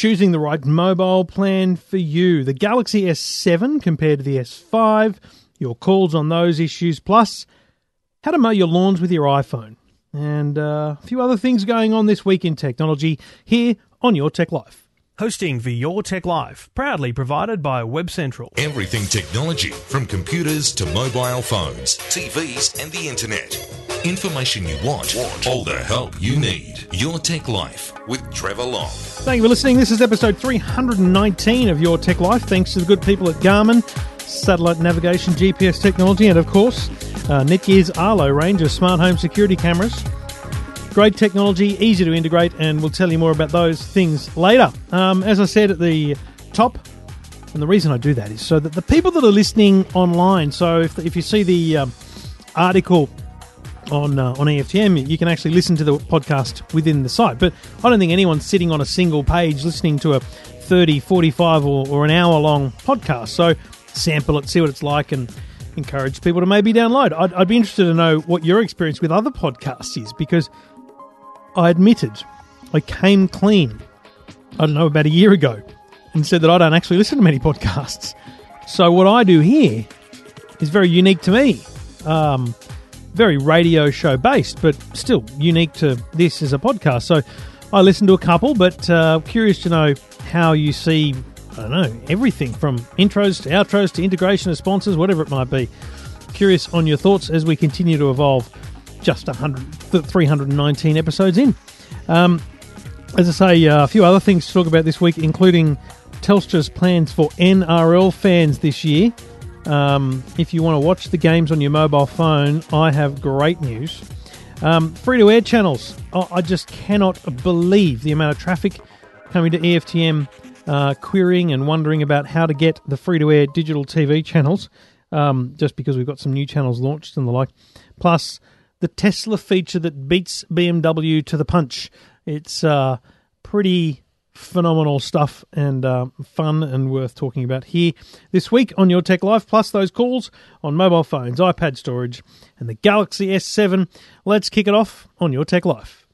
choosing the right mobile plan for you. The Galaxy S7 compared to the S5, your calls on those issues, plus how to mow your lawns with your iPhone, and uh, a few other things going on this week in technology here on Your Tech Life. Hosting for Your Tech Life, proudly provided by Web Central. Everything technology, from computers to mobile phones, TVs, and the internet. Information you want, all the help you need. Your Tech Life with Trevor Long. Thank you for listening. This is episode 319 of Your Tech Life. Thanks to the good people at Garmin, satellite navigation, GPS technology, and of course, uh, Netgear's Arlo range of smart home security cameras. Great technology, easy to integrate, and we'll tell you more about those things later. Um, as I said at the top, and the reason I do that is so that the people that are listening online, so if, if you see the um, article on uh, on EFTM, you can actually listen to the podcast within the site. But I don't think anyone's sitting on a single page listening to a 30, 45, or, or an hour long podcast. So sample it, see what it's like, and encourage people to maybe download. I'd, I'd be interested to know what your experience with other podcasts is because I admitted I came clean, I don't know, about a year ago and said that I don't actually listen to many podcasts. So what I do here is very unique to me. Um, very radio show based, but still unique to this as a podcast. So I listen to a couple, but uh, curious to know how you see, I don't know, everything from intros to outros to integration of sponsors, whatever it might be. Curious on your thoughts as we continue to evolve just 100, 319 episodes in. Um, as I say, uh, a few other things to talk about this week, including Telstra's plans for NRL fans this year. Um, if you want to watch the games on your mobile phone, I have great news. Um, free to air channels. Oh, I just cannot believe the amount of traffic coming to EFTM, uh, querying and wondering about how to get the free to air digital TV channels, um, just because we've got some new channels launched and the like. Plus, the Tesla feature that beats BMW to the punch. It's uh, pretty phenomenal stuff and uh, fun and worth talking about here this week on Your Tech Life, plus those calls on mobile phones, iPad storage, and the Galaxy S7. Let's kick it off on Your Tech Life.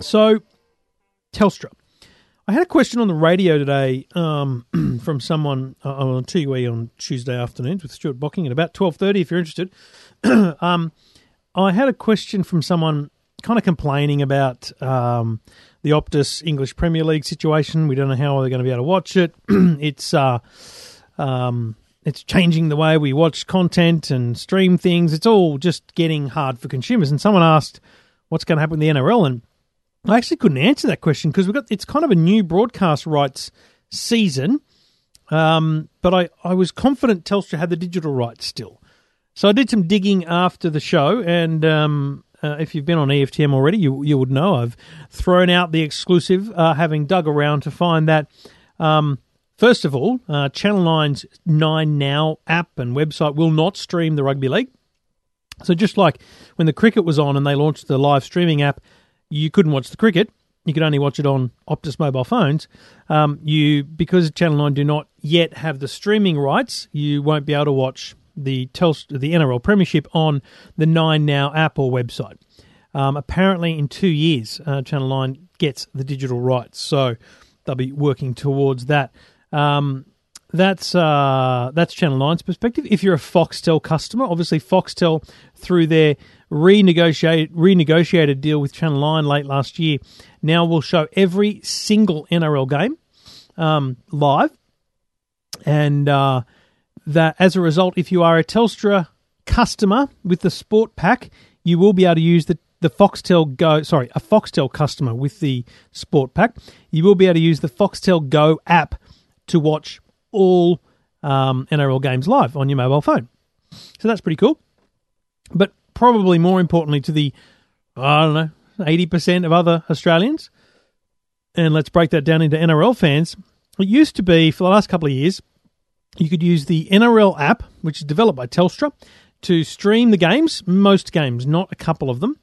So, Telstra. I had a question on the radio today um, from someone uh, on TUE on Tuesday afternoons with Stuart Bocking at about twelve thirty. If you're interested, um, I had a question from someone kind of complaining about um, the Optus English Premier League situation. We don't know how they're going to be able to watch it. it's uh, um, it's changing the way we watch content and stream things. It's all just getting hard for consumers. And someone asked, "What's going to happen with the NRL?" and I actually couldn't answer that question because we got it's kind of a new broadcast rights season, um, but I, I was confident Telstra had the digital rights still. So I did some digging after the show, and um, uh, if you've been on EFTM already, you you would know I've thrown out the exclusive, uh, having dug around to find that. Um, first of all, uh, Channel 9's Nine Now app and website will not stream the rugby league. So just like when the cricket was on and they launched the live streaming app, you couldn't watch the cricket. You could only watch it on Optus mobile phones. Um, you because Channel Nine do not yet have the streaming rights, you won't be able to watch the the NRL Premiership on the Nine Now app or website. Um, apparently, in two years, uh, Channel Nine gets the digital rights, so they'll be working towards that. Um, that's uh, that's Channel 9's perspective. If you're a Foxtel customer, obviously Foxtel through their renegotiated renegotiated deal with Channel 9 late last year now will show every single NRL game um, live, and uh, that as a result, if you are a Telstra customer with the Sport Pack, you will be able to use the the Foxtel Go, sorry, a Foxtel customer with the Sport Pack, you will be able to use the Foxtel Go app to watch all um, NRL games live on your mobile phone. So that's pretty cool. But probably more importantly to the, I don't know, 80% of other Australians, and let's break that down into NRL fans. It used to be, for the last couple of years, you could use the NRL app, which is developed by Telstra, to stream the games, most games, not a couple of them.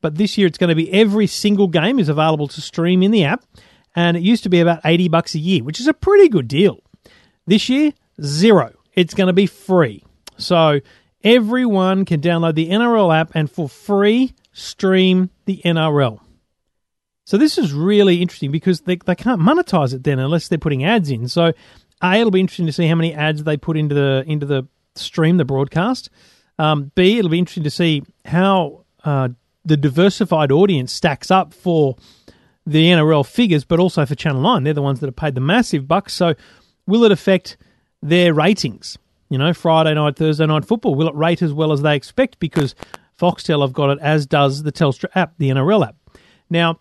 But this year it's going to be every single game is available to stream in the app, and it used to be about 80 bucks a year, which is a pretty good deal. This year, zero. It's going to be free. So everyone can download the NRL app and for free stream the NRL. So this is really interesting because they, they can't monetize it then unless they're putting ads in. So a it'll be interesting to see how many ads they put into the into the stream, the broadcast. Um, B it'll be interesting to see how uh, the diversified audience stacks up for the NRL figures, but also for Channel Nine. They're the ones that have paid the massive bucks. So will it affect their ratings? You know, Friday night, Thursday night football. Will it rate as well as they expect? Because Foxtel have got it, as does the Telstra app, the NRL app. Now,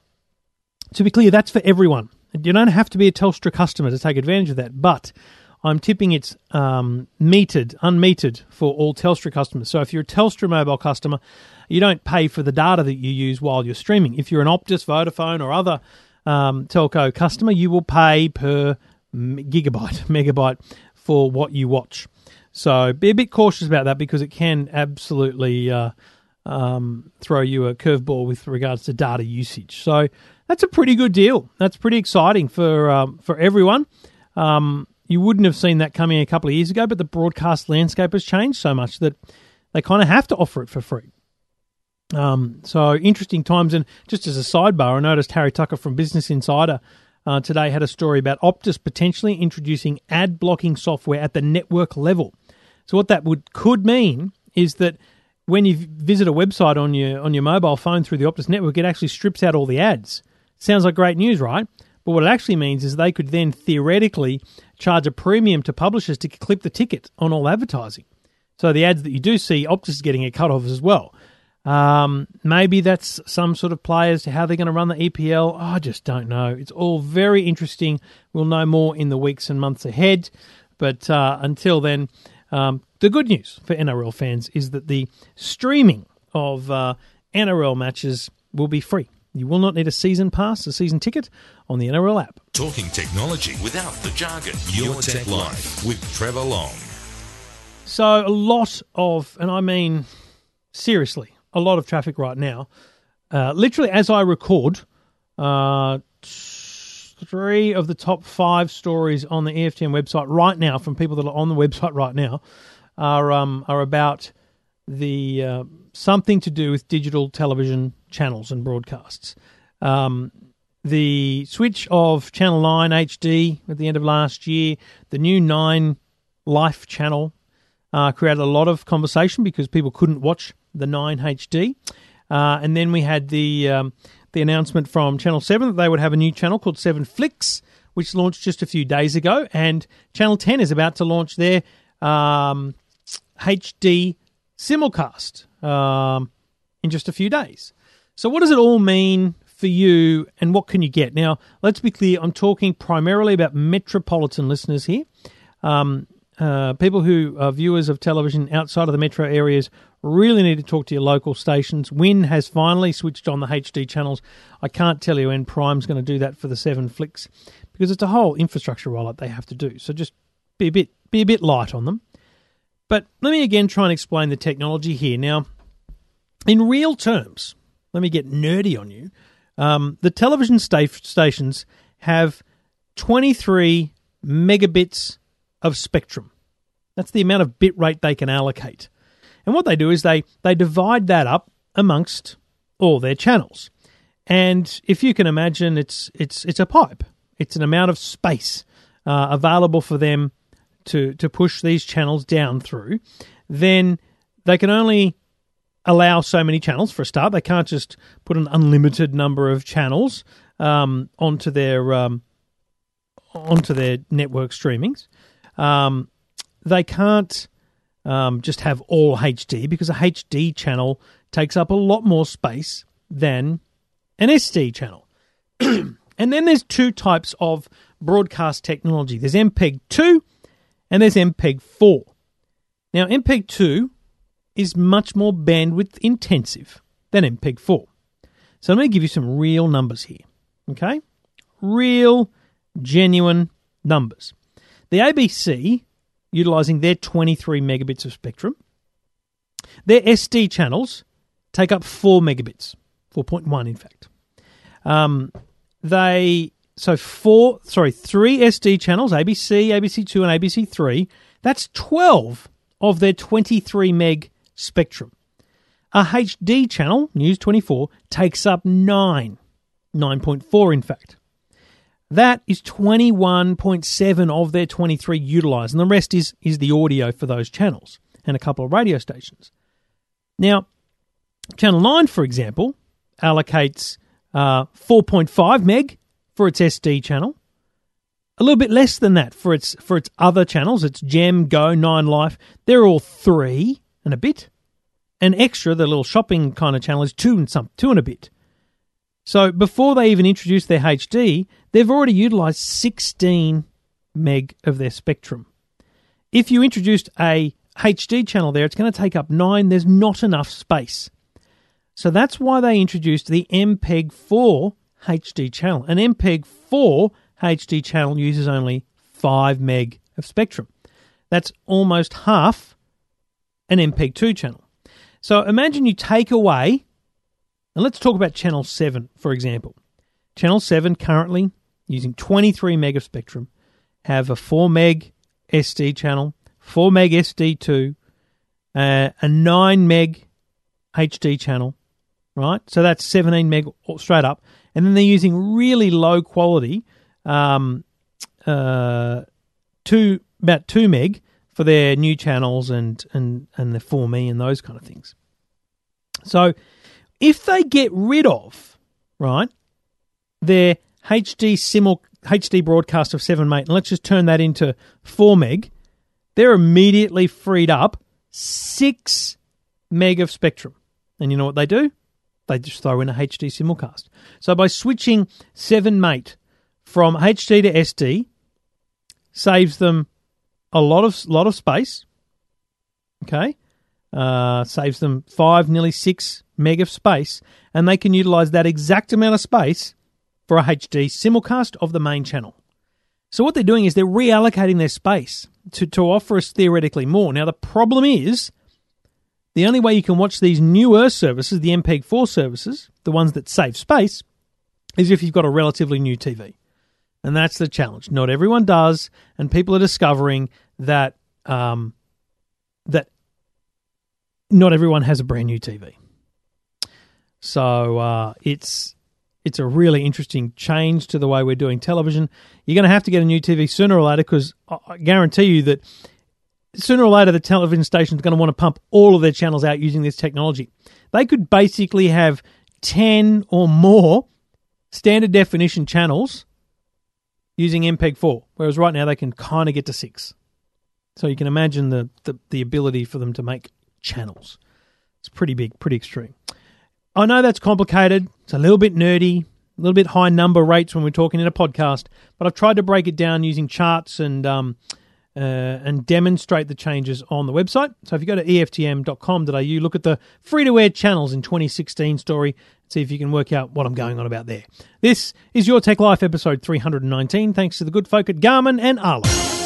to be clear, that's for everyone. You don't have to be a Telstra customer to take advantage of that, but I'm tipping it's um, metered, unmetered for all Telstra customers. So if you're a Telstra mobile customer, you don't pay for the data that you use while you're streaming. If you're an Optus, Vodafone, or other um, telco customer, you will pay per gigabyte, megabyte for what you watch. So be a bit cautious about that because it can absolutely uh, um, throw you a curveball with regards to data usage. So that's a pretty good deal. That's pretty exciting for um, for everyone. Um, you wouldn't have seen that coming a couple of years ago, but the broadcast landscape has changed so much that they kind of have to offer it for free. Um, so interesting times. And just as a sidebar, I noticed Harry Tucker from Business Insider uh, today had a story about Optus potentially introducing ad blocking software at the network level. So what that would could mean is that when you visit a website on your on your mobile phone through the Optus network, it actually strips out all the ads. Sounds like great news, right? But what it actually means is they could then theoretically charge a premium to publishers to clip the ticket on all advertising. So the ads that you do see, Optus is getting a cut off as well. Um, maybe that's some sort of play as to how they're going to run the EPL. Oh, I just don't know. It's all very interesting. We'll know more in the weeks and months ahead. But uh, until then, um, the good news for NRL fans is that the streaming of uh, NRL matches will be free. You will not need a season pass, a season ticket on the NRL app. Talking technology without the jargon. Your, Tech, Life with Trevor Long. So, a lot of, and I mean seriously, a lot of traffic right now. Uh, literally, as I record, uh, three of the top five stories on the EFTM website right now from people that are on the website right now are um, are about the uh, something to do with digital television channels and broadcasts. Um, the switch of Channel 9 HD at the end of last year, the new 9 Life channel uh, created a lot of conversation because people couldn't watch the 9 HD. Uh, and then we had the um, the announcement from Channel 7 that they would have a new channel called 7 Flicks, which launched just a few days ago. And Channel 10 is about to launch their um, HD simulcast um, in just a few days. So, what does it all mean for you and what can you get? Now, let's be clear, I'm talking primarily about metropolitan listeners here. Um, uh, people who are viewers of television outside of the metro areas really need to talk to your local stations. Win has finally switched on the HD channels. I can't tell you when Prime's going to do that for the seven flicks because it's a whole infrastructure rollout they have to do. So just be a bit be a bit light on them. But let me again try and explain the technology here. Now, in real terms, let me get nerdy on you. Um, the television sta- stations have 23 megabits of spectrum. That's the amount of bit rate they can allocate. And what they do is they, they divide that up amongst all their channels. And if you can imagine, it's it's it's a pipe. It's an amount of space uh, available for them to to push these channels down through. Then they can only allow so many channels for a start. They can't just put an unlimited number of channels um, onto their um, onto their network streamings. Um, they can't um, just have all HD because a HD channel takes up a lot more space than an SD channel. and then there's two types of broadcast technology there's MPEG 2 and there's MPEG 4. Now, MPEG 2 is much more bandwidth intensive than MPEG 4. So I'm going to give you some real numbers here. Okay? Real, genuine numbers. The ABC utilizing their 23 megabits of spectrum. Their SD channels take up 4 megabits, 4.1 in fact. Um, they so four sorry three SD channels ABC ABC2 and ABC3 that's 12 of their 23 meg spectrum. A HD channel, News 24, takes up 9, 9.4 in fact. That is 21.7 of their 23 utilised, and the rest is, is the audio for those channels and a couple of radio stations. Now, Channel 9, for example, allocates uh, 4.5 meg for its SD channel, a little bit less than that for its for its other channels. It's Gem, Go, Nine Life. They're all three and a bit. And extra, the little shopping kind of channel is two and some two and a bit. So before they even introduced their HD, they've already utilized 16 meg of their spectrum. If you introduced a HD channel there, it's going to take up nine. There's not enough space. So that's why they introduced the MPEG 4 HD channel. An MPEG 4 HD channel uses only 5 meg of spectrum. That's almost half an MPEG 2 channel. So imagine you take away, and let's talk about channel 7, for example. Channel 7 currently using 23 meg of spectrum, have a 4 meg SD channel, 4 meg SD2, uh, a 9 meg HD channel, right? So that's 17 meg straight up. And then they're using really low quality, um, uh, two about 2 meg for their new channels and, and, and the 4Me and those kind of things. So if they get rid of, right, their HD simul HD broadcast of 7 mate, and let's just turn that into 4 meg, they're immediately freed up 6 meg of spectrum. And you know what they do? They just throw in a HD simulcast. So by switching 7 mate from HD to SD, saves them a lot of lot of space. Okay, uh, saves them five, nearly six meg of space, and they can utilize that exact amount of space for a HD simulcast of the main channel. So what they're doing is they're reallocating their space to, to offer us theoretically more. Now the problem is the only way you can watch these newer services, the MPEG 4 services, the ones that save space, is if you've got a relatively new TV. And that's the challenge. Not everyone does, and people are discovering that um, that not everyone has a brand new TV. So uh, it's it's a really interesting change to the way we're doing television. You're going to have to get a new TV sooner or later because I guarantee you that sooner or later the television station is going to want to pump all of their channels out using this technology. They could basically have 10 or more standard definition channels using MPEG 4, whereas right now they can kind of get to 6. So you can imagine the, the, the ability for them to make channels. It's pretty big, pretty extreme. I know that's complicated. It's a little bit nerdy, a little bit high number rates when we're talking in a podcast, but I've tried to break it down using charts and um, uh, and demonstrate the changes on the website. So if you go to eftm.com.au, look at the free to air channels in 2016 story, see if you can work out what I'm going on about there. This is Your Tech Life episode 319, thanks to the good folk at Garmin and Arlo.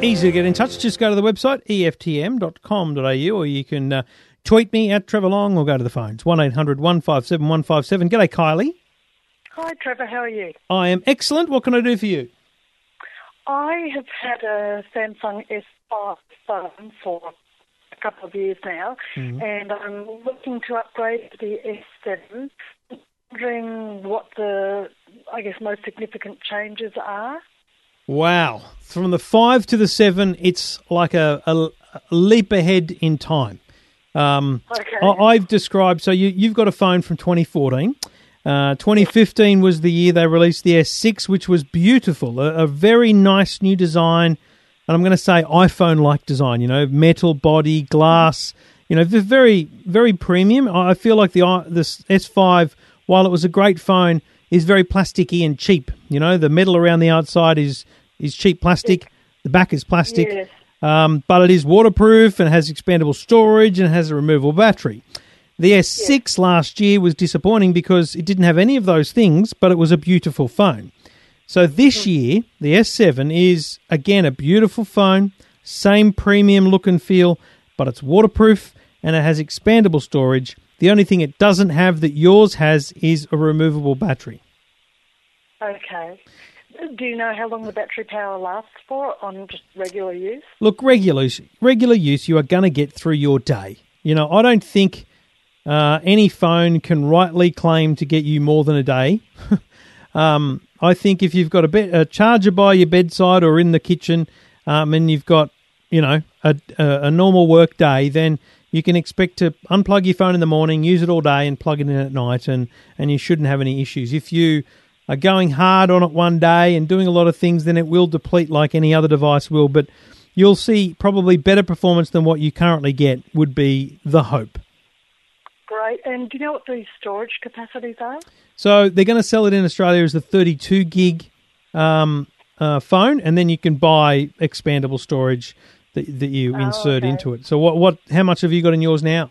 Easy to get in touch. Just go to the website, eftm.com.au, or you can uh, tweet me at Trevor Long or go to the phones, 1 800 157 157. G'day, Kylie. Hi, Trevor. How are you? I am excellent. What can I do for you? I have had a Samsung S5 phone for a couple of years now, mm-hmm. and I'm looking to upgrade to the S7. Wondering what the, I guess, most significant changes are. Wow. From the 5 to the 7, it's like a, a, a leap ahead in time. Um, okay. I, have described, so you, you've got a phone from 2014. Uh, 2015 was the year they released the S6, which was beautiful, a, a very nice new design, and I'm going to say iPhone-like design. You know, metal body, glass. You know, very very premium. I feel like the the S5, while it was a great phone, is very plasticky and cheap. You know, the metal around the outside is is cheap plastic. The back is plastic. Yes. Um, but it is waterproof and has expandable storage and has a removable battery. The S6 yes. last year was disappointing because it didn't have any of those things, but it was a beautiful phone. So this mm. year, the S7 is again a beautiful phone, same premium look and feel, but it's waterproof and it has expandable storage. The only thing it doesn't have that yours has is a removable battery. Okay. Do you know how long the battery power lasts for on just regular use? Look, regular use- regular use, you are going to get through your day. You know, I don't think uh, any phone can rightly claim to get you more than a day. um, I think if you've got a, be- a charger by your bedside or in the kitchen, um, and you've got you know a, a, a normal work day, then you can expect to unplug your phone in the morning, use it all day, and plug it in at night, and and you shouldn't have any issues. If you are going hard on it one day and doing a lot of things, then it will deplete like any other device will. But you'll see probably better performance than what you currently get would be the hope. Great. And do you know what the storage capacities are? So they're going to sell it in Australia as the 32 gig um, uh, phone, and then you can buy expandable storage that, that you Oh, insert okay. into it. So what what how much have you got in yours now?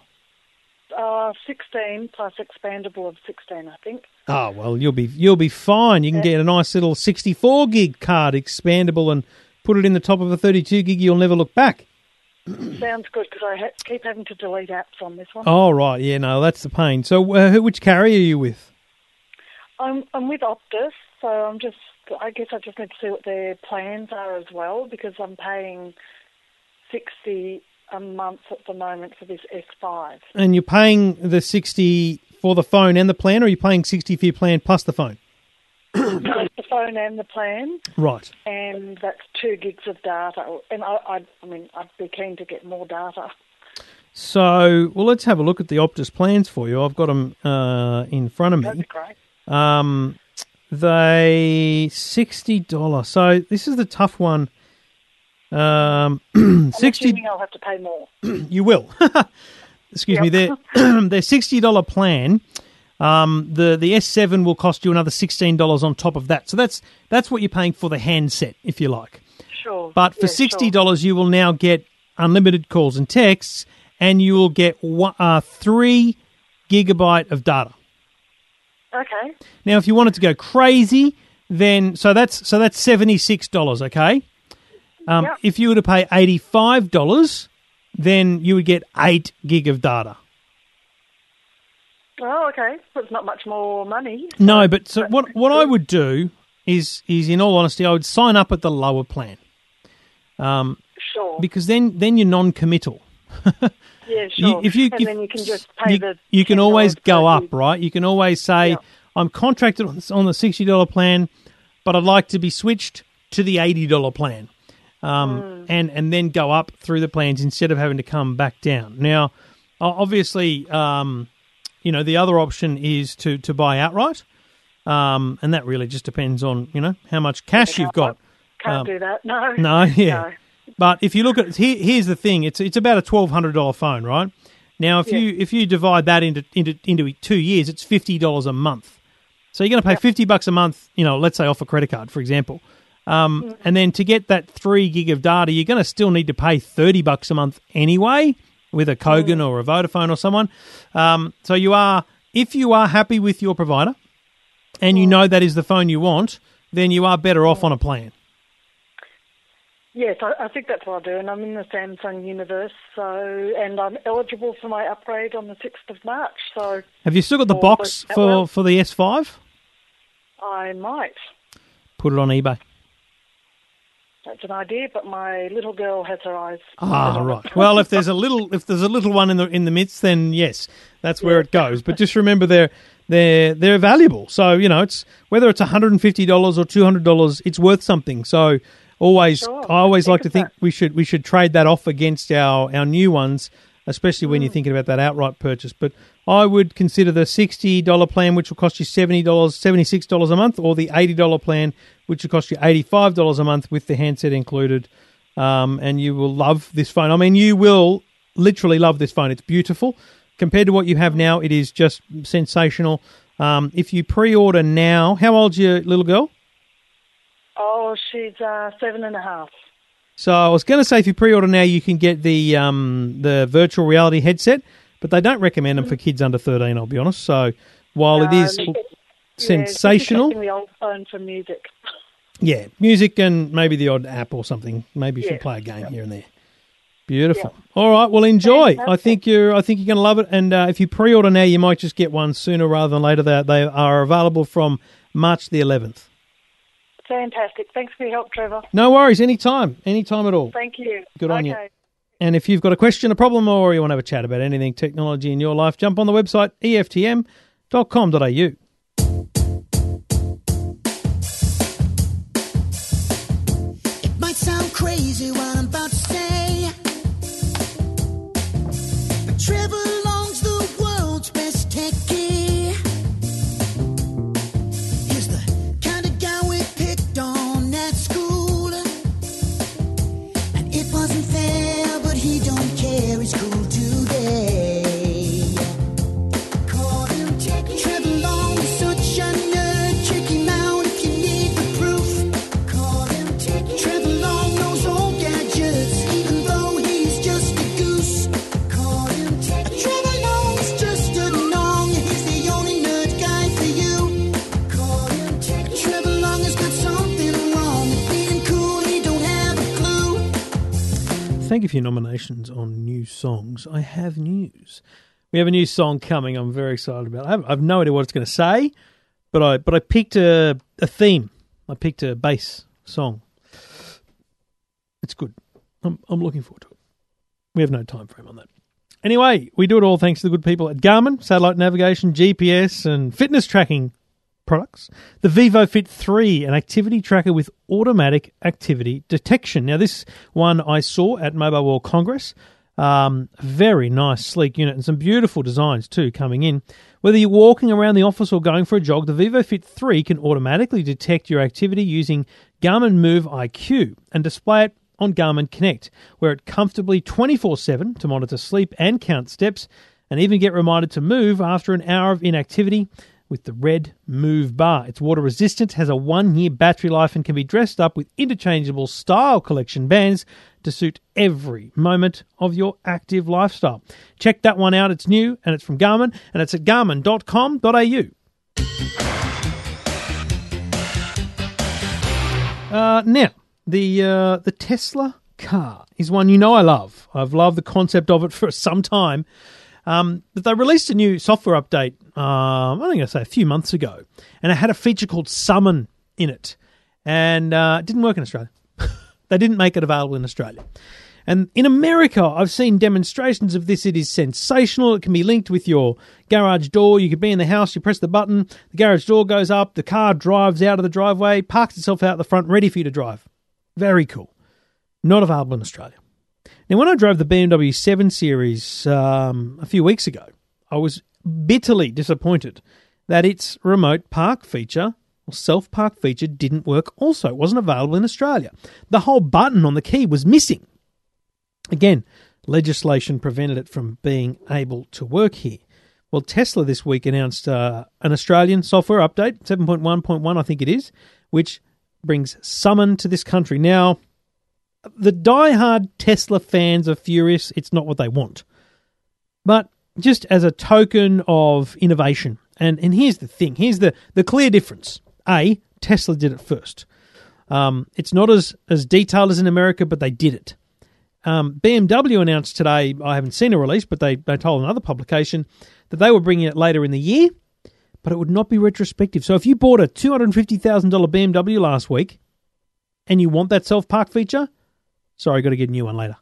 Uh, 16 plus expandable of 16, I think. Oh well, you'll be you'll be fine. You can get a nice little 64 gig card, expandable, and put it in the top of a 32 gig. You'll never look back. Sounds good because I ha- keep having to delete apps on this one. Oh right, yeah, no, that's the pain. So uh, who- which carrier are you with? I'm, I'm with Optus, so I'm just, I guess I just need to see what their plans are as well because I'm paying 60 a month at the moment for this S5. And you're paying the 60 for the phone and the plan, or are you paying 60 for your plan plus the phone? The phone and the plan, Right. and that's two gigs of data. And I, I, I mean, I'd be keen to get more data. So, well, let's have a look at the Optus plans for you. I've got them uh, in front of That'd me. be great. Um, they sixty dollars. So this is the tough one. Um, I'm sixty. assuming I'll have to pay more. You will. Excuse me. Their their sixty dollar plan. Um, the the S seven will cost you another sixteen dollars on top of that. So that's that's what you're paying for the handset, if you like. Sure. But for Yeah, sixty sure. dollars, you will now get unlimited calls and texts, and you will get one, uh, three gigabyte of data. Okay. Now, if you wanted to go crazy, then so that's so that's seventy six dollars. Okay. Um, Yep. If you were to pay eighty five dollars, then you would get eight gig of data. Oh, okay. So it's not much more money. No, but so what what I would do is is in all honesty, I would sign up at the lower plan Sure. because then then you're non committal. yeah, You- sure. if you, and if- then you can just pay you, the. you can always go up, right? You can always say, Yeah. I'm contracted on on the sixty dollar plan, but I'd like to be switched to the eighty dollar plan, um, Hmm. and and then go up through the plans instead of having to come back down. Now, obviously, um, you know the other option is to to buy outright, um, and that really just depends on you know how much cash you've got. Can't um, do that. No. No, yeah. No. But if you look at here, here's the thing: it's it's about a twelve hundred dollar phone, right? Now, if you if you divide that into into into two years, it's fifty dollars a month. So you're going to pay fifty bucks a month, you know, let's say off a credit card, for example. Um, And then to get that three gig of data, you're going to still need to pay thirty bucks a month anyway with a Kogan or a Vodafone or someone. Um, so you are, if you are happy with your provider, and you know that is the phone you want, then you are better off on a plan. Yes, I, I think that's what I'll do. And I'm in the Samsung universe, so and I'm eligible for my upgrade on the 6th of March, so Have you still got the box for, for the S5? I might. Put it on eBay. That's an idea, but my little girl has her eyes. Ah, set on it. right. Well, if there's a little if there's a little one in the in the midst, then yes, that's where it goes. But just remember they're they're they're valuable. So you know it's whether it's hundred and fifty dollars or two hundred dollars, it's worth something. So always, Sure. I always Think like to think that. we should we should trade that off against our our new ones, especially Mm. when you're thinking about that outright purchase. But I would consider the sixty dollar plan, which will cost you seventy dollars, seventy six dollars a month, or the eighty dollar plan, which will cost you eighty five dollars a month with the handset included. Um, and you will love this phone. I mean, you will literally love this phone. It's beautiful compared to what you have now. It is just sensational. Um, if you pre-order now, how old's your little girl? Oh, she's uh, seven and a half. So I was going to say, if you pre-order now, you can get the um, the virtual reality headset, but they don't recommend them for kids under thirteen. I'll be honest. So while it is yeah, sensational, the old phone for music. Yeah, music and maybe the odd app or something. Maybe you should Yeah. play a game here and there. Beautiful. All right. Well, enjoy. I think you're. I think you're going to love it. And uh, if you pre-order now, you might just get one sooner rather than later. They they are available from March the 11th. Fantastic. Thanks for your help, Trevor. No worries. Anytime. Anytime at all. Thank you. Good on you. And if you've got a question, a problem, or you want to have a chat about anything technology in your life, jump on the website eftm.com.au. Thank you for your nominations on new songs. I have news. We have a new song coming. I'm very excited about. I have, I have no idea what it's going to say, but I but I picked a a theme. I picked a bass song. It's good. I'm I'm looking forward to it. We have no time frame on that. Anyway, we do it all thanks to the good people at Garmin, satellite navigation, GPS, and fitness tracking products. The Vivo Fit 3, an activity tracker with automatic activity detection. Now, this one I saw at Mobile World Congress. Um, very nice, sleek unit, and some beautiful designs too coming in. Whether you're walking around the office or going for a jog, the Vivo Fit 3 can automatically detect your activity using Garmin Move IQ and display it on Garmin Connect, where it comfortably 24 7 to monitor sleep and count steps, and even get reminded to move after an hour of inactivity with the red move bar. It's water resistant, has a one year battery life, and can be dressed up with interchangeable style collection bands to suit every moment of your active lifestyle. Check that one out. It's new and it's from Garmin, and it's at garmin.com.au. Uh, now, the uh, the Tesla car is one you know I love. I've loved the concept of it for some time. Um, but they released a new software update, um, I think I say a few months ago, and it had a feature called Summon in it, and uh, it didn't work in Australia. they didn't make it available in Australia. And in America, I've seen demonstrations of this. It is sensational. It can be linked with your garage door. You could be in the house, you press the button, the garage door goes up, the car drives out of the driveway, parks itself out the front, ready for you to drive. Very cool. Not available in Australia. Now, when I drove the BMW 7 Series um, a few weeks ago, I was bitterly disappointed that its remote park feature or self park feature didn't work also. It wasn't available in Australia. The whole button on the key was missing. Again, legislation prevented it from being able to work here. Well, Tesla this week announced uh, an Australian software update, 7.1.1, I think it is, which brings Summon to this country. Now, the die-hard Tesla fans are furious. It's not what they want. But just as a token of innovation, and, and here's the thing here's the, the clear difference. A, Tesla did it first. Um, it's not as, as detailed as in America, but they did it. Um, BMW announced today, I haven't seen a release, but they, they told another publication that they were bringing it later in the year, but it would not be retrospective. So if you bought a $250,000 BMW last week and you want that self park feature, sorry, got to get a new one later.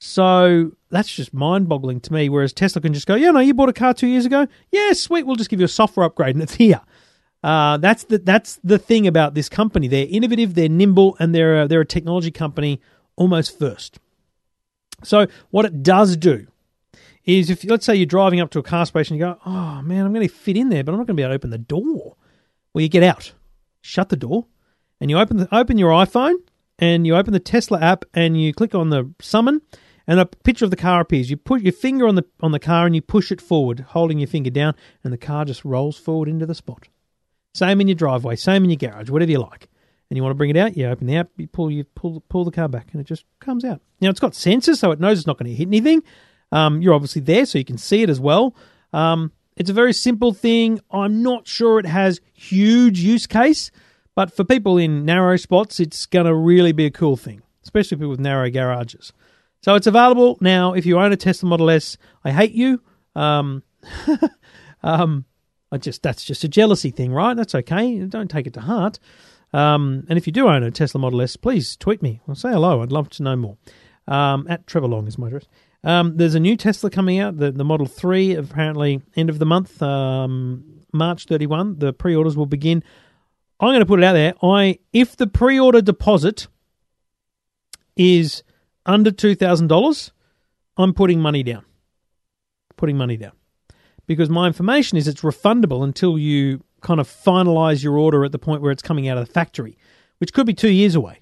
So that's just mind boggling to me. Whereas Tesla can just go, yeah, no, you bought a car two years ago. Yeah, sweet. We'll just give you a software upgrade and it's here. Uh, that's the that's the thing about this company. They're innovative, they're nimble, and they're a, they're a technology company almost first. So what it does do is if let's say you're driving up to a car and you go, oh man, I'm going to fit in there, but I'm not going to be able to open the door. Well, you get out, shut the door, and you open the, open your iPhone and you open the Tesla app and you click on the summon, and a picture of the car appears. You put your finger on the on the car and you push it forward, holding your finger down, and the car just rolls forward into the spot. Same in your driveway, same in your garage, whatever you like. And you want to bring it out, you open the app, you pull you pull pull the car back, and it just comes out. Now it's got sensors, so it knows it's not going to hit anything. Um, you're obviously there, so you can see it as well. Um, it's a very simple thing. I'm not sure it has huge use case, but for people in narrow spots, it's going to really be a cool thing, especially people with narrow garages. So it's available now. If you own a Tesla Model S, I hate you. Um, um, I just that's just a jealousy thing, right? That's okay. Don't take it to heart. Um, and if you do own a Tesla Model S, please tweet me or say hello. I'd love to know more. Um, at Trevor Long is my address. Um, there's a new Tesla coming out, the, the Model 3, apparently end of the month, um, March 31. The pre orders will begin. I'm going to put it out there. I If the pre order deposit is under $2,000, I'm putting money down. Putting money down. Because my information is it's refundable until you kind of finalize your order at the point where it's coming out of the factory, which could be two years away.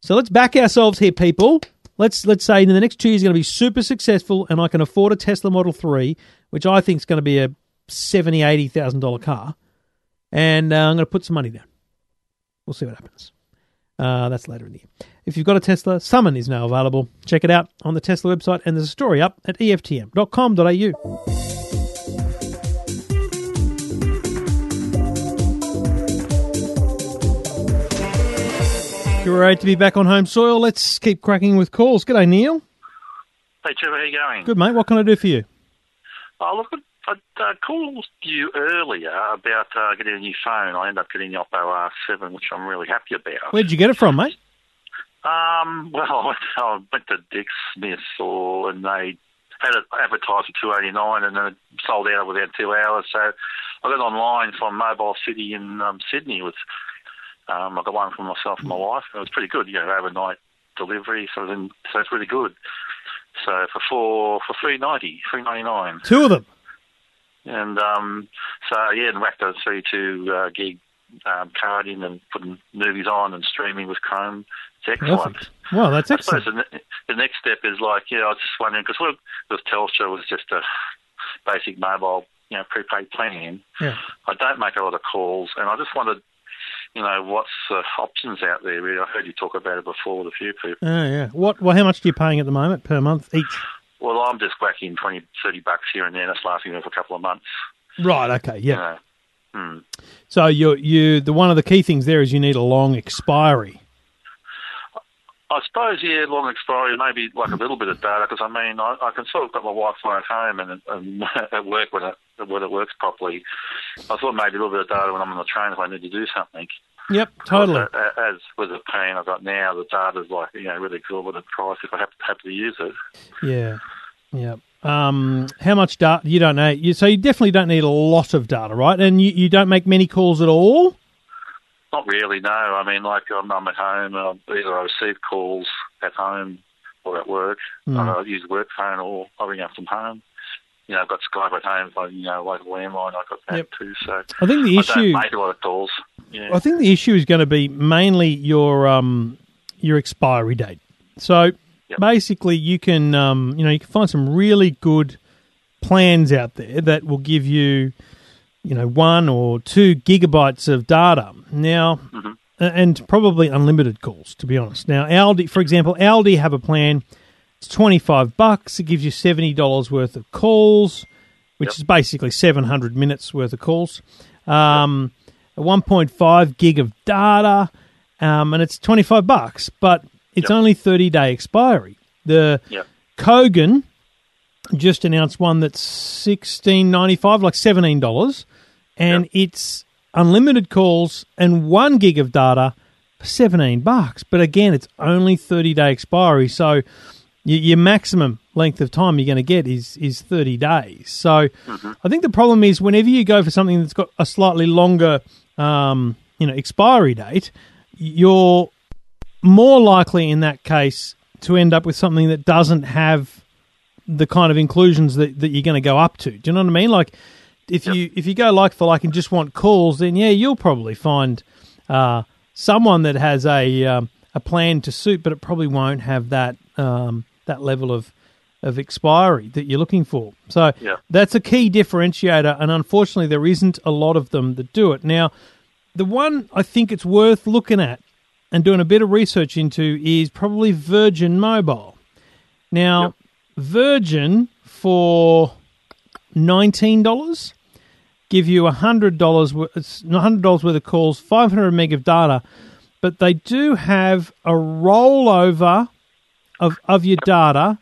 So let's back ourselves here, people. Let's let's say in the next two years going to be super successful, and I can afford a Tesla Model Three, which I think is going to be a seventy, eighty thousand dollar car, and uh, I'm going to put some money down. We'll see what happens. Uh, that's later in the year. If you've got a Tesla, Summon is now available. Check it out on the Tesla website, and there's a story up at eftm.com.au. Great to be back on home soil. Let's keep cracking with calls. G'day, Neil. Hey, Trevor, how you going? Good, mate. What can I do for you? Oh, look, I uh, called you earlier about uh, getting a new phone. I ended up getting the Oppo R7, which I'm really happy about. Where'd you get it from, mate? Um, well, I went, I went to Dick Smith's, or, and they had it advertised for two eighty nine, and then it sold out within two hours. So I got online from Mobile City in um, Sydney with um, I got one for myself and my wife. It was pretty good, you know, overnight delivery. So then, so it's really good. So for four for three ninety, three ninety nine. Two of them. And um, so yeah, and whacked a 32 uh, gig um, card in and putting movies on and streaming with Chrome. It's excellent. Perfect. Well, that's I suppose excellent. the, the next step is like, yeah, I was just wondering because with Telstra was just a basic mobile, you know, prepaid plan. Yeah. I don't make a lot of calls, and I just wondered, you know, what's the options out there? Really, I heard you talk about it before with a few people. Oh, yeah. What? Well, how much are you paying at the moment per month each? Well, I'm just whacking 20, 30 bucks here and there. That's lasting me for a couple of months. Right. Okay. Yeah. Hmm. So you you the one of the key things there is you need a long expiry. I suppose, yeah, long expiry, maybe like a little bit of data, because I mean, I, I can sort of got my Wi-Fi at home and, and at work when it when it works properly. I thought maybe a little bit of data when I'm on the train if I need to do something. Yep. Totally. Uh, As with the plan I've got now, the data's like you know really exorbitant price if I have to have to use it. Yeah. Yeah. Um, how much data? You don't know. You, so you definitely don't need a lot of data, right? And you, you don't make many calls at all. Not really, no. I mean, like I'm, I'm at home. Uh, either I receive calls at home or at work. Hmm. I use work phone or I ring up from home. You know, I've got Skype at home. I, you know, like landline, I've got that Yep. too. So I think the I issue. don't make a lot of calls. Yeah. I think the issue is going to be mainly your um your expiry date. So Yep. basically, you can um you know you can find some really good plans out there that will give you you know one or two gigabytes of data now. Mhm. And probably unlimited calls, to be honest. Now, Aldi, for example, Aldi have a plan. It's twenty five bucks. It gives you seventy dollars worth of calls, which Yep. is basically seven hundred minutes worth of calls. Um, a 1.5 gig of data, um, and it's 25 bucks, but it's Yep. only 30 day expiry. The Yep. Kogan just announced one that's 16.95, like seventeen dollars, and it's unlimited calls and one gig of data for seventeen bucks. But again, it's only 30 day expiry, so your, your maximum length of time you're going to get is is 30 days. So I think the problem is whenever you go for something that's got a slightly longer um, you know expiry date, you're more likely in that case to end up with something that doesn't have the kind of inclusions that, that you're going to go up to. Do you know what I mean? Like if you if you go like for like and just want calls, then yeah, you'll probably find uh, someone that has a um, a plan to suit, but it probably won't have that um, that level of of expiry that you're looking for. So Yeah. that's a key differentiator, and unfortunately, there isn't a lot of them that do it. Now, the one I think it's worth looking at and doing a bit of research into is probably Virgin Mobile. Now, Yep. Virgin for nineteen dollars give you hundred dollars hundred dollars worth of calls, five hundred meg of data, but they do have a rollover of of your data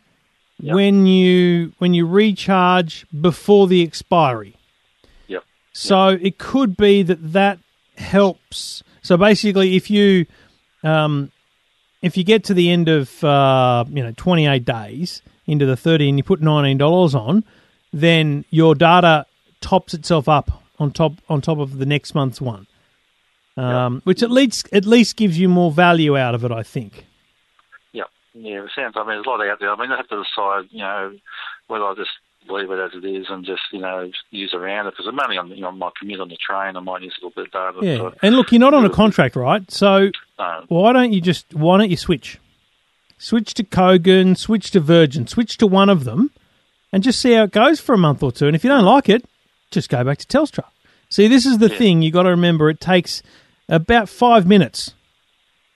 Yep. when you when you recharge before the expiry. Yep. So it could be that that helps So basically, if you um, if you get to the end of uh, you know 28 days into the 30 and you put $19 on, then your data tops itself up on top on top of the next month's one, um, which at least at least gives you more value out of it. I think. Yeah, yeah. It sounds. I mean, there's a lot out there. I mean, I have to decide, you know, whether I just leave it as it is and just, you know, use around it because I'm only on, you know, my commute on the train. I might use a little bit of data. Yeah, to- and look, you're not on a contract, right? So no. why don't you just why don't you switch? Switch to Kogan, switch to Virgin, switch to one of them, and just see how it goes for a month or two. And if you don't like it, just go back to Telstra. See, this is the thing you got to remember. It takes about five minutes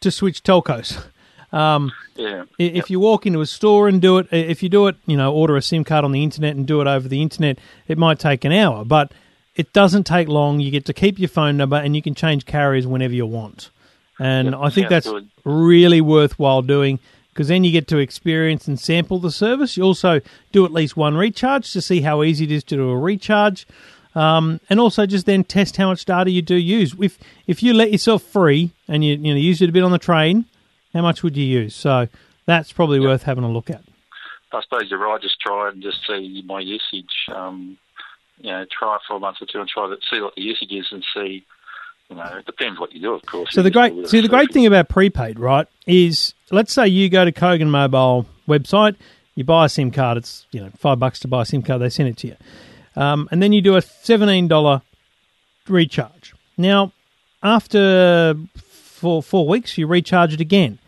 to switch telcos. Um, Yeah. If you walk into a store and do it, if you do it, you know, order a SIM card on the internet and do it over the internet, it might take an hour, but it doesn't take long. You get to keep your phone number and you can change carriers whenever you want. And Yeah, I think sounds that's good. really worthwhile doing because then you get to experience and sample the service. You also do at least one recharge to see how easy it is to do a recharge. Um, and also just then test how much data you do use. If if you let yourself free and you you know use it a bit on the train, how much would you use? So that's probably worth having a look at. I suppose you're right. Just try and just see my usage. Um, you know, try for a month or two and try to see what the usage is and see. You know, it depends what you do, of course. So the just do a great see the great thing about prepaid, right, is let's say you go to Kogan Mobile website, you buy a SIM card. It's you know five bucks to buy a SIM card. They send it to you, um, and then you do a seventeen dollar recharge. Now, after four four weeks, you recharge it again.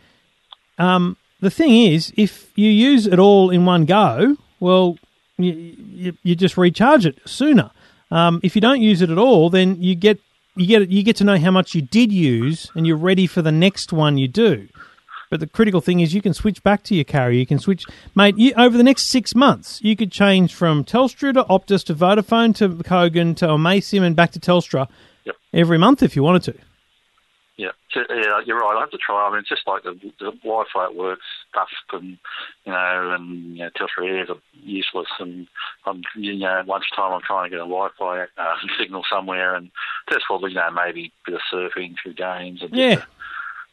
Um, the thing is, if you use it all in one go, well, you, you, you just recharge it sooner. Um, if you don't use it at all, then you get you get you get to know how much you did use, and you're ready for the next one you do. But the critical thing is you can switch back to your carrier. You can switch, mate. You, over the next six months, you could change from Telstra to Optus to Vodafone to Kogan to Amaysim and back to Telstra Yep. every month if you wanted to. Yeah, yeah, you're right. I have to try. I mean, it's just like the, the Wi-Fi it works stuff, and you know, and you know, Telstra Airs are useless. And I'm, you know, at lunchtime I'm trying to get a Wi-Fi uh, signal somewhere, and just for you know maybe a bit of surfing through games, and Yeah. to,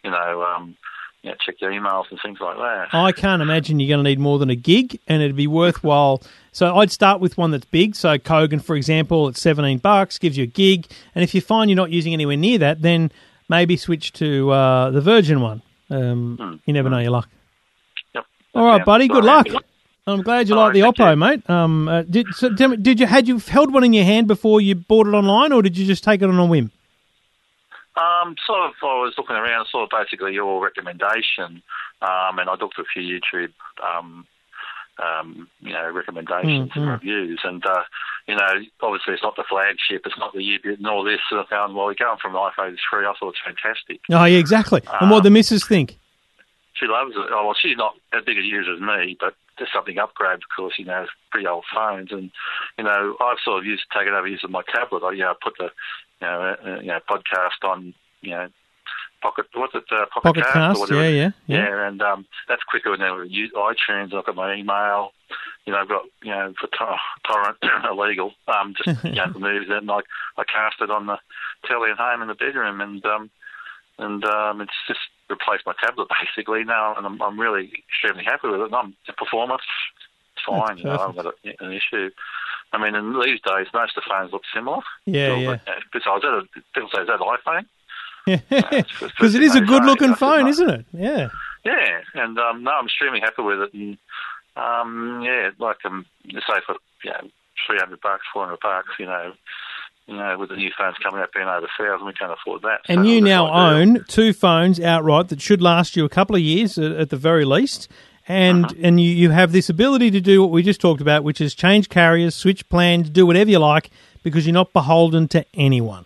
you know, um, you know, check your emails and things like that. I can't imagine you're going to need more than a gig, and it'd be worthwhile. So I'd start with one that's big. So Kogan, for example, at 17 bucks gives you a gig, and if you find you're not using anywhere near that, then maybe switch to uh, the Virgin one. Um, You never know your luck. Yep. All right, buddy. Good luck. I'm glad you like the Oppo, mate. Um, uh, did so tell me, did you had you held one in your hand before you bought it online, or did you just take it on a whim? Um, sort of, I was looking around, sort of basically your recommendation, um, and I looked at a few YouTube, um, um, you know, recommendations Mm, and reviews, and uh, you know, obviously it's not the flagship, it's not the U-Bit and all this. And I found, well, we're going from an iPhone 3, I thought it's fantastic. Oh, yeah, exactly. and what the missus think? She loves it. Oh, well, she's not as big a user as me, but just something upgrade because you know pretty old phones, and you know I've sort of used taken over using my tablet. I you know put the you know uh, you know podcast on you know pocket what's it uh, pocket, Pocket Cast Cast, or whatever. yeah, yeah, yeah, yeah. and um, that's quicker than ever. Use iTunes. I've got my email. You know, I've got you know for tor- torrent illegal. Um, just you know the movies, and I I cast it on the telly at home in the bedroom, and um, and um, it's just replaced my tablet basically now, and I'm, I'm really extremely happy with it. And I'm, the performance, fine. You know, I haven't got a, an issue. I mean, in these days, most of the phones look similar. Yeah, Still, yeah. uh, Besides that, people say, is that iPhone? Because it is a good looking phone, isn't it? Yeah. Yeah, and um, no, I'm extremely happy with it. And um, yeah, like um, say for you know, three hundred bucks, four hundred bucks, you know, you know, with the new phones coming out being over a thousand, we can't afford that. And So you now own two phones outright that should last you a couple of years at, at the very least. And Uh-huh. and you, you have this ability to do what we just talked about, which is change carriers, switch plans, do whatever you like, because you're not beholden to anyone.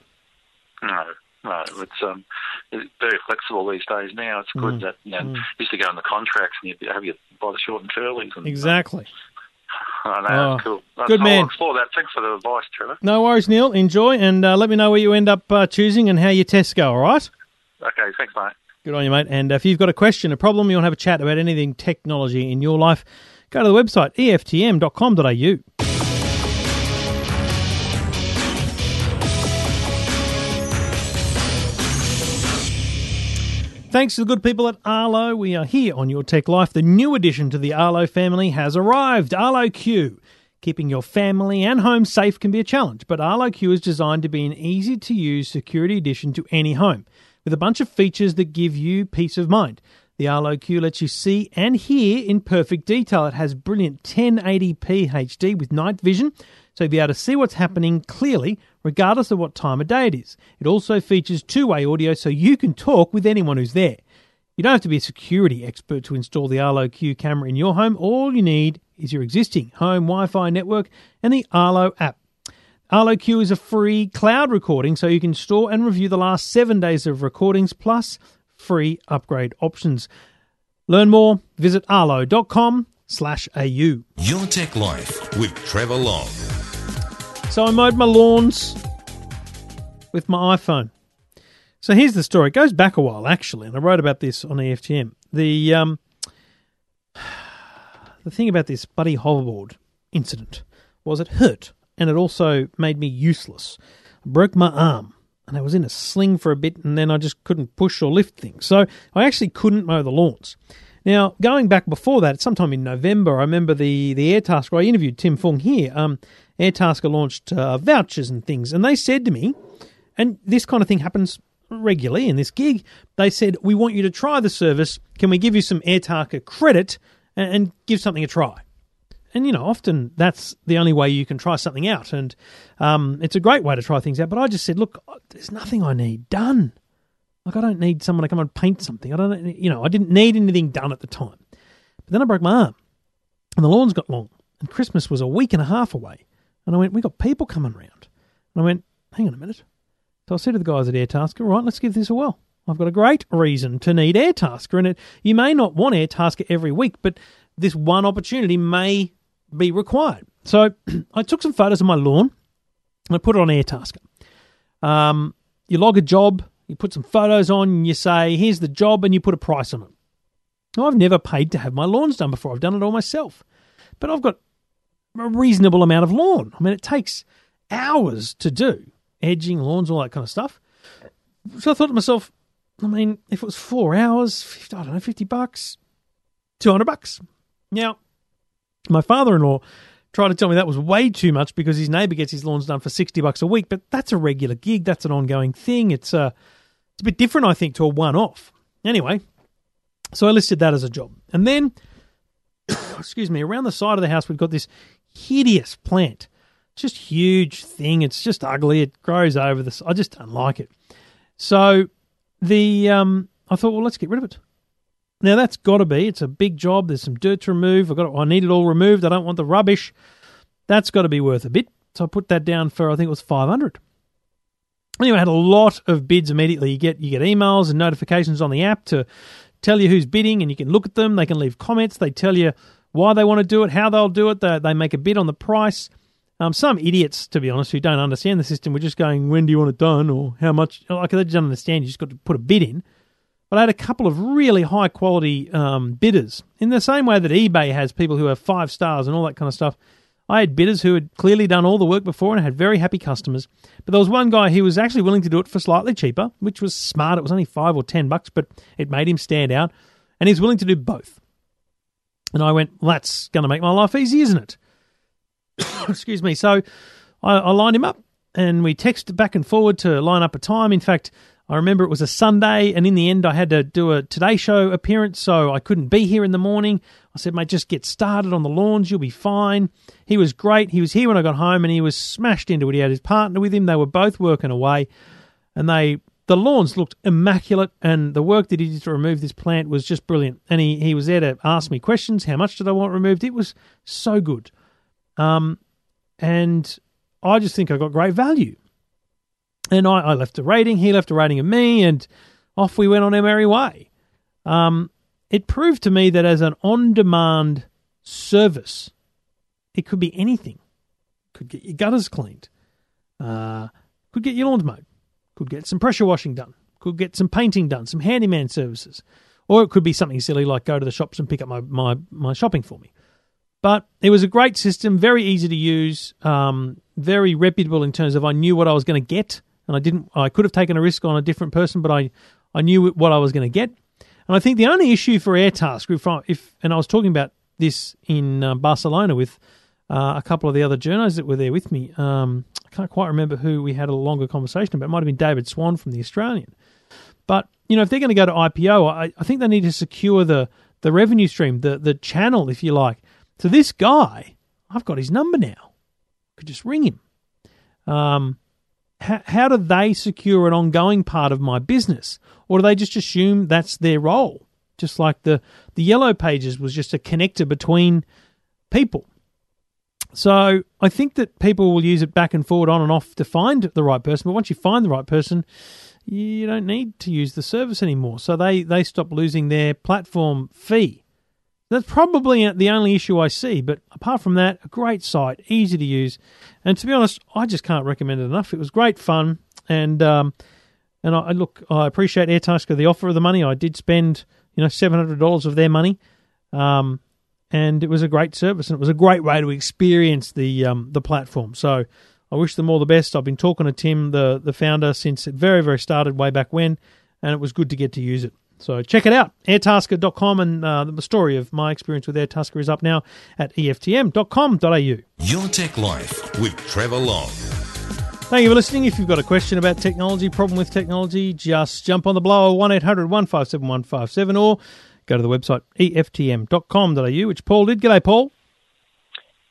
No, no, it's um, very flexible these days. Now it's Mm. good that you know, used to go on the contracts and you have you buy the short and curlies. And, Exactly. I know, Oh, cool. That's good man. explore that. Thanks for the advice, Trevor. No worries, Neil. Enjoy, and uh, let me know where you end up uh, choosing and how your tests go. All right. Okay, thanks, mate. Good on you, mate. And if you've got a question, a problem, you want to have a chat about anything technology in your life, go to the website eftm.com.au. thanks to the good people at Arlo. We are here on Your Tech Life. The new addition to the Arlo family has arrived Arlo Q. Keeping your family and home safe can be a challenge, but Arlo Q is designed to be an easy to use security addition to any home with a bunch of features that give you peace of mind. The Arlo Q lets you see and hear in perfect detail. It has brilliant 1080p HD with night vision, so you'll be able to see what's happening clearly regardless of what time of day it is. It also features two way audio so you can talk with anyone who's there. You don't have to be a security expert to install the Arlo Q camera in your home. All you need is your existing home Wi Fi network and the Arlo app. Arlo Q is a free cloud recording, so you can store and review the last seven days of recordings plus free upgrade options. Learn more, visit arlo.com slash au. Your Tech Life with Trevor Long. So I mowed my lawns with my iPhone. So here's the story. It goes back a while, actually, and I wrote about this on EFTM. The um, the thing about this buddy hoverboard incident was it hurt, and it also made me useless. I broke my arm, and I was in a sling for a bit, and then I just couldn't push or lift things. So I actually couldn't mow the lawns. Now, going back before that, sometime in November, I remember the the Airtasker. I interviewed Tim Fung here. Um, Airtasker launched uh, vouchers and things, and they said to me, and this kind of thing happens regularly in this gig. They said, "We want you to try the service. Can we give you some Airtasker credit and, and give something a try?" And you know, often that's the only way you can try something out, and um, it's a great way to try things out. But I just said, "Look, there's nothing I need done." Like I don't need someone to come and paint something. I don't, you know, I didn't need anything done at the time. But then I broke my arm, and the lawns got long, and Christmas was a week and a half away. And I went, we got people coming round. And I went, hang on a minute. So I said to the guys at Airtasker, right, let's give this a whirl. I've got a great reason to need Airtasker, and it you may not want Airtasker every week, but this one opportunity may be required. So I took some photos of my lawn and I put it on Airtasker. Um, you log a job, you put some photos on, and you say, here's the job, and you put a price on it. Now, I've never paid to have my lawns done before. I've done it all myself. But I've got a reasonable amount of lawn. I mean, it takes hours to do edging, lawns, all that kind of stuff. So I thought to myself, I mean, if it was four hours, 50, I don't know, 50 bucks, 200 bucks. Now, my father in law tried to tell me that was way too much because his neighbour gets his lawns done for 60 bucks a week, but that's a regular gig. That's an ongoing thing. It's a, it's a bit different, I think, to a one off. Anyway, so I listed that as a job. And then, excuse me, around the side of the house, we've got this hideous plant. Just huge thing. It's just ugly. It grows over this. I just don't like it. So the um, I thought, well, let's get rid of it. Now that's got to be. It's a big job. There's some dirt to remove. I got. I need it all removed. I don't want the rubbish. That's got to be worth a bit. So I put that down for I think it was five hundred. Anyway, I had a lot of bids immediately. You get you get emails and notifications on the app to tell you who's bidding, and you can look at them. They can leave comments. They tell you why they want to do it, how they'll do it. They, they make a bid on the price. Um, some idiots, to be honest, who don't understand the system, were just going, "When do you want it done?" or "How much?" Like they just don't understand. You just got to put a bid in. But I had a couple of really high quality um, bidders. In the same way that eBay has people who have five stars and all that kind of stuff, I had bidders who had clearly done all the work before and had very happy customers. But there was one guy who was actually willing to do it for slightly cheaper, which was smart. It was only five or ten bucks, but it made him stand out. And he's willing to do both. And I went, well, that's going to make my life easy, isn't it? Excuse me. So I, I lined him up and we texted back and forward to line up a time. In fact, I remember it was a Sunday, and in the end, I had to do a Today Show appearance, so I couldn't be here in the morning. I said, mate, just get started on the lawns, you'll be fine. He was great. He was here when I got home, and he was smashed into it. He had his partner with him. They were both working away, and they the lawns looked immaculate, and the work that he did to remove this plant was just brilliant. And he, he was there to ask me questions. How much did I want removed? It was so good. Um, and I just think I got great value. And I, I left a rating, he left a rating of me, and off we went on our merry way. Um, it proved to me that as an on demand service, it could be anything. Could get your gutters cleaned, uh, could get your lawns mowed, could get some pressure washing done, could get some painting done, some handyman services, or it could be something silly like go to the shops and pick up my, my, my shopping for me. But it was a great system, very easy to use, um, very reputable in terms of I knew what I was going to get, and I didn't. I could have taken a risk on a different person, but I I knew what I was going to get. And I think the only issue for AirTask, if, I, if and I was talking about this in uh, Barcelona with uh, a couple of the other journos that were there with me. Um, I can't quite remember who we had a longer conversation about. It might have been David Swan from the Australian. But you know, if they're going to go to IPO, I, I think they need to secure the the revenue stream, the the channel, if you like. So this guy, I've got his number now. Could just ring him. Um, how, how do they secure an ongoing part of my business, or do they just assume that's their role? Just like the the yellow pages was just a connector between people. So I think that people will use it back and forward, on and off to find the right person. But once you find the right person, you don't need to use the service anymore. So they, they stop losing their platform fee. That's probably the only issue I see. But apart from that, a great site, easy to use, and to be honest, I just can't recommend it enough. It was great fun, and um, and I look, I appreciate Airtasker the offer of the money. I did spend you know seven hundred dollars of their money, um, and it was a great service, and it was a great way to experience the um, the platform. So I wish them all the best. I've been talking to Tim, the the founder, since it very very started way back when, and it was good to get to use it. So check it out, airtasker.com, and uh, the story of my experience with Airtasker is up now at EFTM.com.au. Your Tech Life with Trevor Long. Thank you for listening. If you've got a question about technology, problem with technology, just jump on the blower 1 800 157 157 or go to the website eftm.com.au, which Paul did. G'day, Paul.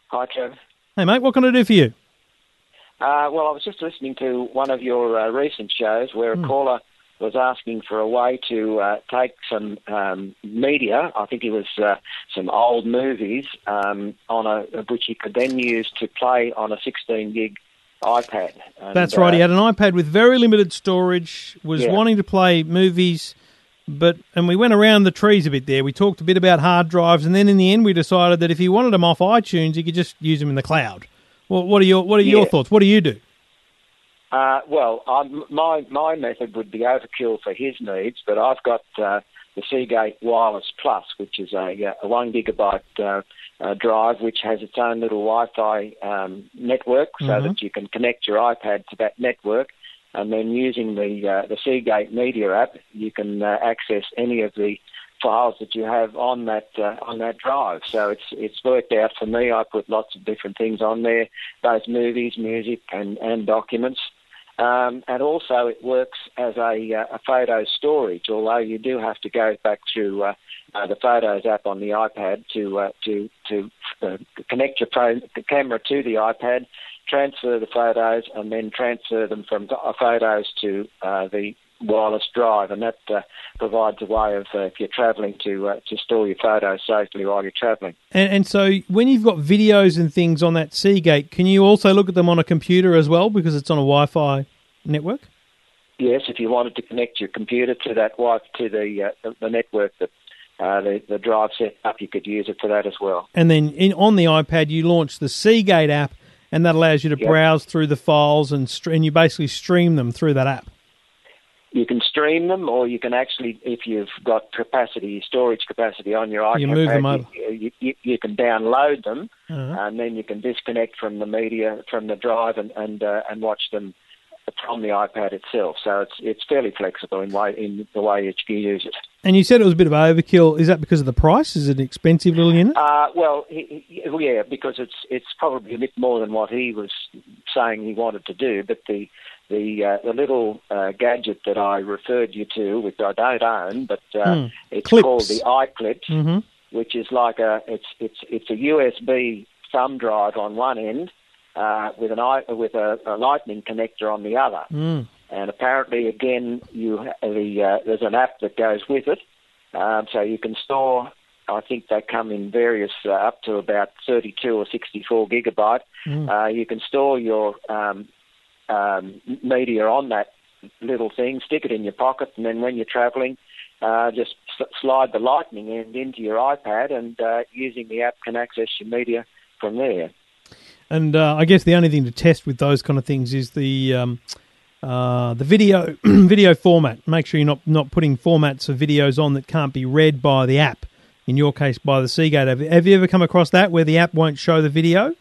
Hi, Trev. Hey, mate, what can I do for you? Uh, well, I was just listening to one of your uh, recent shows where a caller was asking for a way to uh, take some um, media, I think it was uh, some old movies, um, on a, which he could then use to play on a 16 gig iPad. And, That's right. He uh, had an iPad with very limited storage, was Yeah. wanting to play movies, but and we went around the trees a bit there. We talked a bit about hard drives, and then in the end, we decided that if he wanted them off iTunes, he could just use them in the cloud. Well, what are your What are your thoughts? What do you do? Uh, well, I'm, my my method would be overkill for his needs, but I've got uh, the Seagate Wireless Plus, which is a, uh, a one gigabyte uh, drive, which has its own little Wi-Fi um, network, so Mhm. that you can connect your iPad to that network, and then using the uh, the Seagate Media app, you can uh, access any of the files that you have on that uh, on that drive. So it's it's worked out for me. I put lots of different things on there, both movies, music, and and documents. Um, and also, it works as a, uh, a photo storage. Although you do have to go back to uh, uh, the Photos app on the iPad to uh, to to uh, connect your the camera to the iPad, transfer the photos, and then transfer them from the uh, photos to uh, the wireless drive, and that uh, provides a way of uh, if you're travelling to uh, to store your photos safely while you're travelling. And, and so, when you've got videos and things on that Seagate, can you also look at them on a computer as well because it's on a Wi-Fi network? Yes, if you wanted to connect your computer to that Wi to the uh, the, network that uh, the the drive set up, you could use it for that as well. And then in, on the iPad, you launch the Seagate app, and that allows you to Yep. browse through the files and str- and you basically stream them through that app. You can stream them, or you can actually, if you've got capacity, storage capacity on your iPad, You move them over. You, you, you can download them, Uh-huh. and then you can disconnect from the media from the drive and and uh, and watch them from the iPad itself. So it's it's fairly flexible in way in the way you use it. And you said it was a bit of overkill. Is that because of the price? Is it an expensive little unit? Uh, well, he, he, yeah, because it's it's probably a bit more than what he was saying he wanted to do. But the the uh, the little uh, gadget that I referred you to, which I don't own, but uh, Hmm. it's Clips. called the iKlips, Mhm. which is like a it's it's it's a USB thumb drive on one end uh, with an i with a, a lightning connector on the other. Mm. And apparently, again, you the uh, there's an app that goes with it, um, so you can store. I think they come in various uh, up to about 32 or 64 gigabyte. Mm. Uh, you can store your um, um, media on that little thing, stick it in your pocket, and then when you're travelling, uh, just s- slide the lightning end into your iPad, and uh, using the app can access your media from there. And uh, I guess the only thing to test with those kind of things is the um, uh, the video video format. Make sure you're not not putting formats of videos on that can't be read by the app. In your case, by the Seagate. Have, have you ever come across that where the app won't show the video?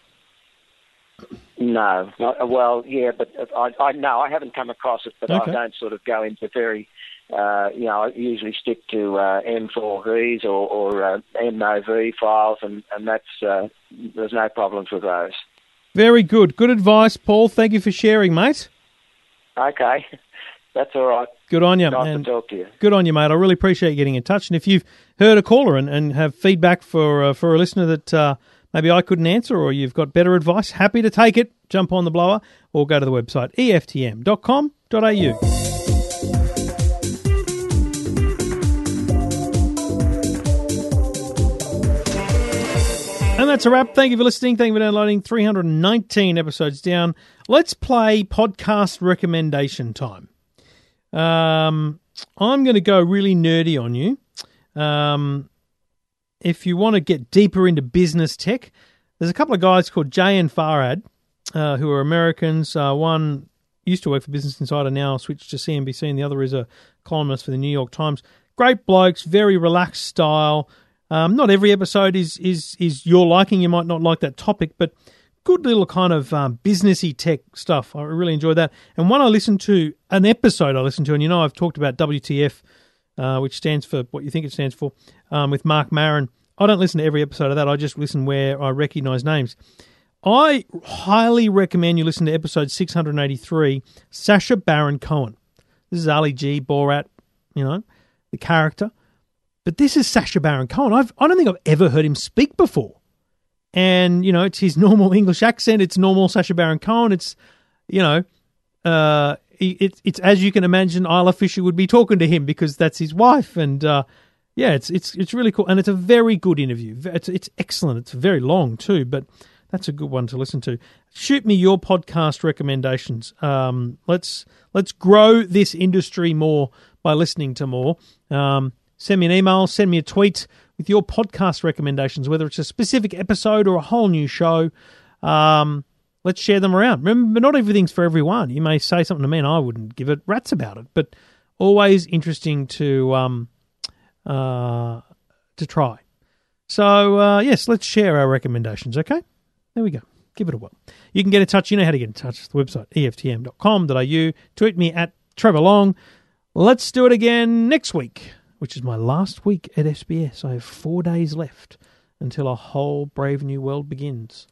No, no, well, yeah, but I, I no, I haven't come across it, but Okay. I don't sort of go into very uh, you know, I usually stick to uh, M4Vs or, or uh, MOV files, and and that's uh, there's no problems with those. Very good. Good advice, Paul. Thank you for sharing, mate. Okay, that's all right. Good on you. Nice and to talk to you. Good on you, mate. I really appreciate you getting in touch. And if you've heard a caller and, and have feedback for uh, for a listener that uh, maybe I couldn't answer or you've got better advice, happy to take it. Jump on the blower or go to the website eftm.com.au. And that's a wrap. Thank you for listening. Thank you for downloading. 319 episodes down. Let's play podcast recommendation time. Um, I'm going to go really nerdy on you. Um, if you want to get deeper into business tech, there's a couple of guys called Jay and Farhad uh, who are Americans. Uh, one used to work for Business Insider, now switched to CNBC, and the other is a columnist for the New York Times. Great blokes, very relaxed style. Um, not every episode is is is your liking. You might not like that topic, but good little kind of um, businessy tech stuff. I really enjoyed that. And one I listened to, an episode I listened to, and you know I've talked about WTF, uh, which stands for what you think it stands for, um, with Marc Maron. I don't listen to every episode of that. I just listen where I recognise names. I highly recommend you listen to episode 683, Sacha Baron Cohen. This is Ali G, Borat, you know, the character. But this is Sacha Baron Cohen. I've, I don't think I've ever heard him speak before. And, you know, it's his normal English accent. It's normal Sacha Baron Cohen. It's, you know, uh, it, it's as you can imagine, Isla Fisher would be talking to him because that's his wife. And, uh, yeah, it's it's it's really cool, and it's a very good interview. It's it's excellent. It's very long too, but that's a good one to listen to. Shoot me your podcast recommendations. Um, let's let's grow this industry more by listening to more. Um, send me an email, send me a tweet with your podcast recommendations, whether it's a specific episode or a whole new show. Um, let's share them around. Remember, not everything's for everyone. You may say something to me, and I wouldn't give it rats about it, but always interesting to um, uh, to try. So uh, yes, let's share our recommendations. Okay, there we go. Give it a whirl. You can get in touch. You know how to get in touch. The website eftm.com.au. Tweet me at Trevor Long. Let's do it again next week, which is my last week at SBS. I have four days left until a whole brave new world begins.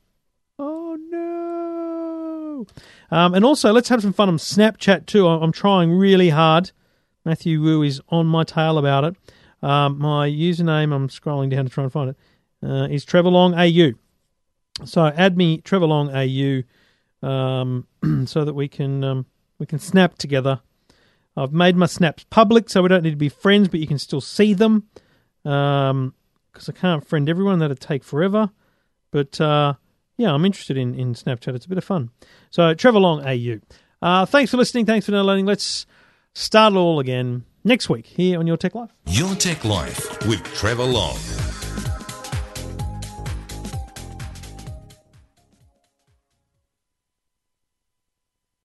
Oh no! Um, and also, let's have some fun on Snapchat too. I'm trying really hard. Matthew Wu is on my tail about it. Um, my username, I'm scrolling down to try and find it, uh, is Trevor Long AU. So add me Trevor Long AU, um, so that we can um, we can snap together. I've made my snaps public, so we don't need to be friends, but you can still see them. Um, because I can't friend everyone, that'd take forever. But uh, yeah, I'm interested in in Snapchat. It's a bit of fun. So Trevor Long AU. Uh, thanks for listening. Thanks for downloading. Let's start it all again next week here on Your Tech Life. Your Tech Life with Trevor Long.